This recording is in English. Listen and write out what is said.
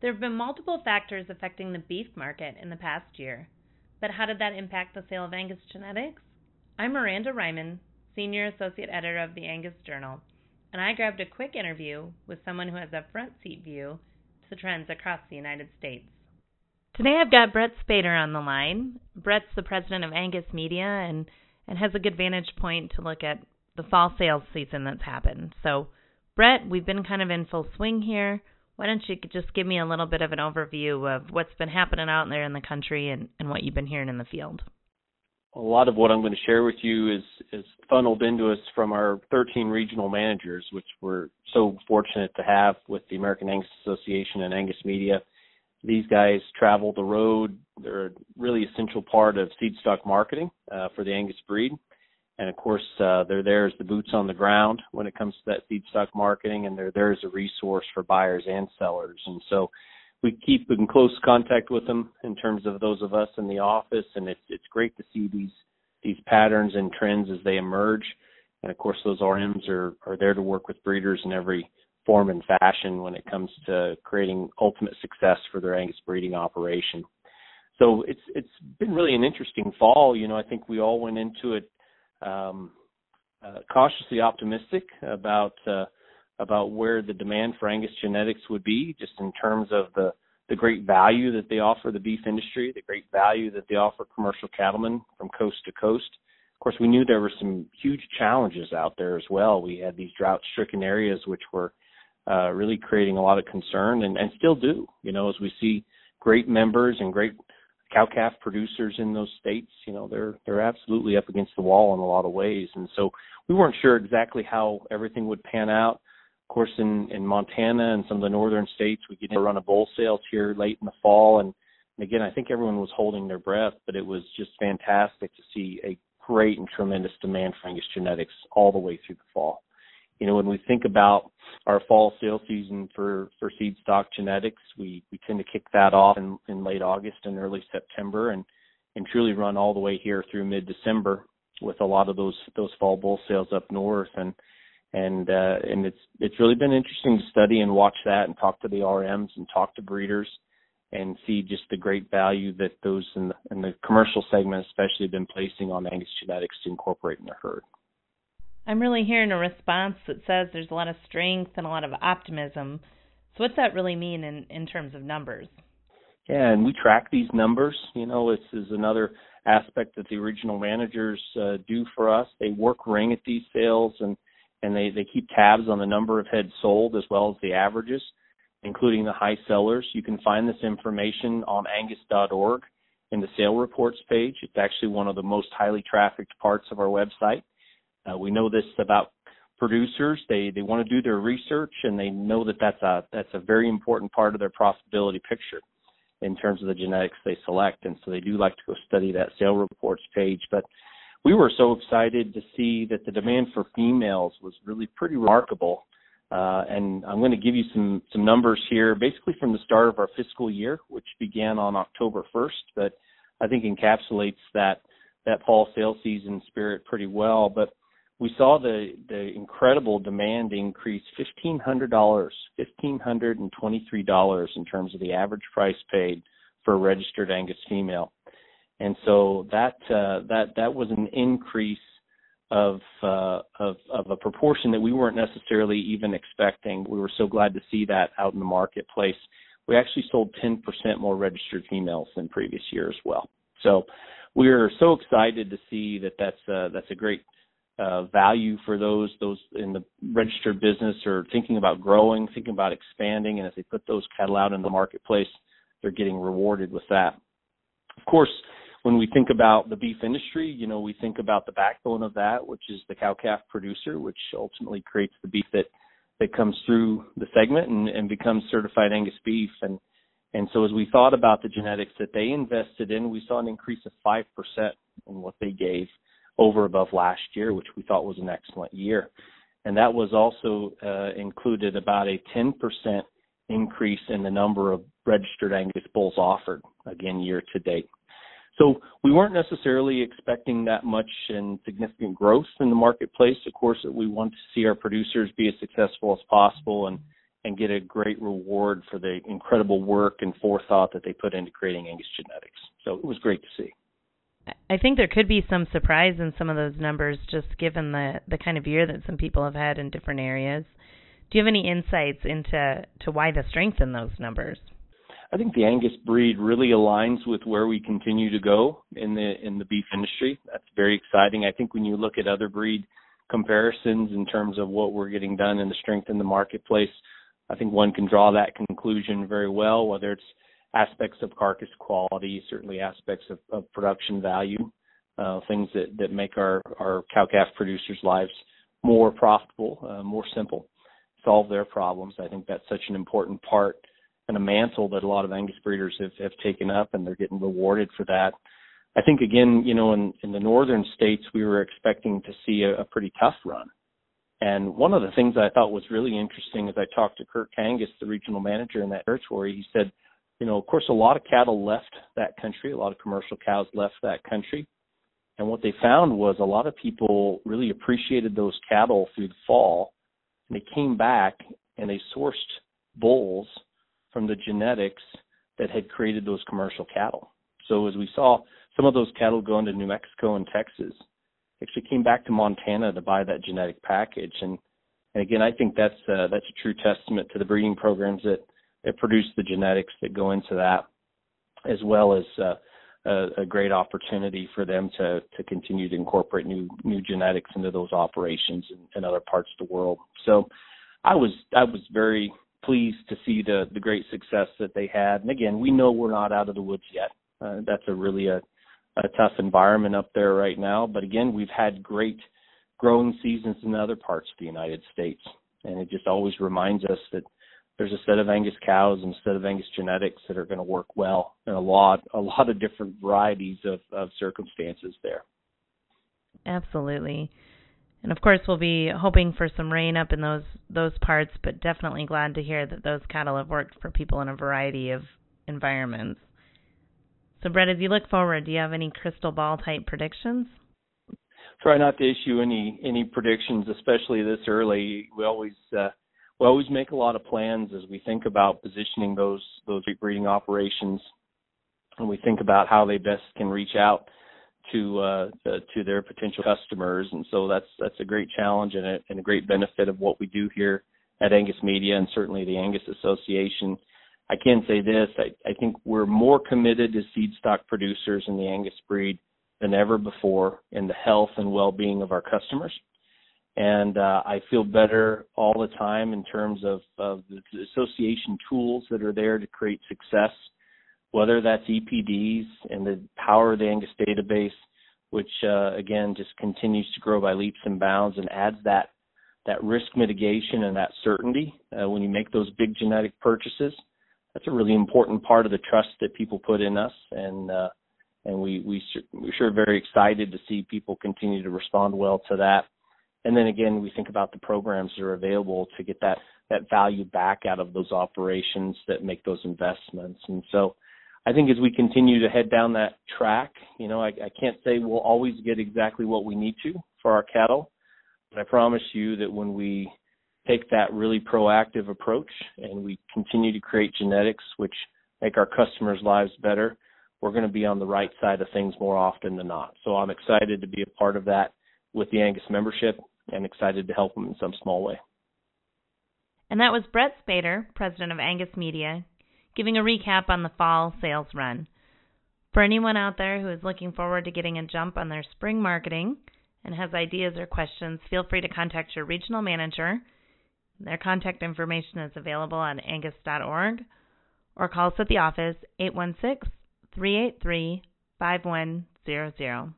There have been multiple factors affecting the beef market in the past year, but how did that impact the sale of Angus genetics? I'm Miranda Reiman, Senior Associate Editor of the Angus Journal, and I grabbed a quick interview with someone who has a front seat view to trends across the United States. Today I've got Brett Spader on the line. Brett's the president of Angus Media and, and has a good vantage point to look at the fall sales season that's happened. So, Brett, we've been kind of in full swing here why don't you just give me a little bit of an overview of what's been happening out there in the country and, and what you've been hearing in the field? A lot of what I'm going to share with you is, is funneled into us from our 13 regional managers, which we're so fortunate to have with the American Angus Association and Angus Media. These guys travel the road. They're a really essential part of seed stock marketing uh, for the Angus breed and of course uh, they're there as the boots on the ground when it comes to that seed stock marketing and they're there as a resource for buyers and sellers and so we keep in close contact with them in terms of those of us in the office and it's it's great to see these these patterns and trends as they emerge and of course those RMs are are there to work with breeders in every form and fashion when it comes to creating ultimate success for their Angus breeding operation. So it's it's been really an interesting fall. You know, I think we all went into it um, uh, cautiously optimistic about uh, about where the demand for Angus genetics would be, just in terms of the the great value that they offer the beef industry, the great value that they offer commercial cattlemen from coast to coast. Of course, we knew there were some huge challenges out there as well. We had these drought-stricken areas which were uh, really creating a lot of concern, and, and still do. You know, as we see great members and great cow calf producers in those states, you know, they're they're absolutely up against the wall in a lot of ways. And so we weren't sure exactly how everything would pan out. Of course, in in Montana and some of the northern states, we get to run a bull sales here late in the fall, and, and again, I think everyone was holding their breath, but it was just fantastic to see a great and tremendous demand for Angus genetics all the way through the fall you know, when we think about our fall sale season for for seed stock genetics, we we tend to kick that off in, in late August and early September, and and truly run all the way here through mid December with a lot of those those fall bull sales up north, and and uh, and it's it's really been interesting to study and watch that and talk to the RMs and talk to breeders and see just the great value that those in the, in the commercial segment especially have been placing on Angus genetics to incorporate in their herd. I'm really hearing a response that says there's a lot of strength and a lot of optimism. So what's that really mean in, in terms of numbers? Yeah, and we track these numbers. You know, this is another aspect that the regional managers uh, do for us. They work ring at these sales and and they they keep tabs on the number of heads sold as well as the averages, including the high sellers. You can find this information on angus.org in the sale reports page. It's actually one of the most highly trafficked parts of our website. Uh, we know this about producers. They they want to do their research and they know that that's a that's a very important part of their profitability picture in terms of the genetics they select. And so they do like to go study that sale reports page. But we were so excited to see that the demand for females was really pretty remarkable. Uh, and I'm going to give you some some numbers here, basically from the start of our fiscal year, which began on October 1st, but I think encapsulates that that fall sale season spirit pretty well. But we saw the the incredible demand increase fifteen hundred dollars, fifteen hundred and twenty three dollars in terms of the average price paid for a registered Angus female, and so that uh, that that was an increase of uh, of of a proportion that we weren't necessarily even expecting. We were so glad to see that out in the marketplace. We actually sold 10% more registered females than previous year as well. So we are so excited to see that that's uh, that's a great uh, value for those those in the registered business or thinking about growing, thinking about expanding, and as they put those cattle out in the marketplace, they're getting rewarded with that. Of course, when we think about the beef industry, you know, we think about the backbone of that, which is the cow calf producer, which ultimately creates the beef that that comes through the segment and, and becomes certified Angus beef. And and so as we thought about the genetics that they invested in, we saw an increase of five percent in what they gave over above last year, which we thought was an excellent year. And that was also uh, included about a 10% increase in the number of registered Angus bulls offered, again, year to date. So we weren't necessarily expecting that much and significant growth in the marketplace. Of course, we want to see our producers be as successful as possible and, and get a great reward for the incredible work and forethought that they put into creating Angus genetics. So it was great to see. I think there could be some surprise in some of those numbers, just given the the kind of year that some people have had in different areas. Do you have any insights into to why the strength in those numbers? I think the Angus breed really aligns with where we continue to go in the in the beef industry. That's very exciting. I think when you look at other breed comparisons in terms of what we're getting done and the strength in the marketplace, I think one can draw that conclusion very well, whether it's aspects of carcass quality, certainly aspects of, of production value, uh, things that, that make our, our cow calf producers' lives more profitable, uh, more simple, solve their problems. I think that's such an important part and a mantle that a lot of Angus breeders have, have taken up, and they're getting rewarded for that. I think again, you know, in, in the northern states, we were expecting to see a, a pretty tough run. And one of the things I thought was really interesting as I talked to Kurt Kangas, the regional manager in that territory, he said, you know, of course, a lot of cattle left that country, a lot of commercial cows left that country. And what they found was a lot of people really appreciated those cattle through the fall. And they came back and they sourced bulls from the genetics that had created those commercial cattle. So as we saw some of those cattle go into New Mexico and Texas, actually came back to Montana to buy that genetic package. And, and again, I think that's uh, that's a true testament to the breeding programs that that produced the genetics that go into that, as well as uh, a, a, great opportunity for them to to continue to incorporate new new genetics into those operations in, in other parts of the world. So, I was I was very pleased to see the the great success that they had. And again, we know we're not out of the woods yet. Uh, that's a really a a tough environment up there right now. But again, we've had great growing seasons in other parts of the United States, and it just always reminds us that there's a set of Angus cows and a set of Angus genetics that are going to work well in a lot a lot of different varieties of, of circumstances there. Absolutely. And of course, we'll be hoping for some rain up in those those parts, but definitely glad to hear that those cattle have worked for people in a variety of environments. So, Brett, as you look forward, do you have any crystal ball type predictions? Try not to issue any any predictions, especially this early. We always uh, we always make a lot of plans as we think about positioning those those breeding operations, and we think about how they best can reach out to uh, to their potential customers. And so that's that's a great challenge and a, and a great benefit of what we do here at Angus Media and certainly the Angus Association I can say this: I, I think we're more committed to seed stock producers in the Angus breed than ever before in the health and well-being of our customers. And uh, I feel better all the time in terms of, of the association tools that are there to create success, whether that's EPDs and the power of the Angus database, which uh, again just continues to grow by leaps and bounds and adds that that risk mitigation and that certainty uh, when you make those big genetic purchases that's a really important part of the trust that people put in us, and uh, and we we we're sure very excited to see people continue to respond well to that. And then again, we think about the programs that are available to get that that value back out of those operations that make those investments. And so, I think as we continue to head down that track, you know, I, I can't say we'll always get exactly what we need to for our cattle, but I promise you that when we take that really proactive approach and we continue to create genetics which make our customers' lives better, we're going to be on the right side of things more often than not. So I'm excited to be a part of that with the Angus membership and excited to help them in some small way. And that was Brett Spader, president of Angus Media, giving a recap on the fall sales run. For anyone out there who is looking forward to getting a jump on their spring marketing and has ideas or questions, feel free to contact your regional manager their contact information is available on angus.org or call us at the office 816 383 5100.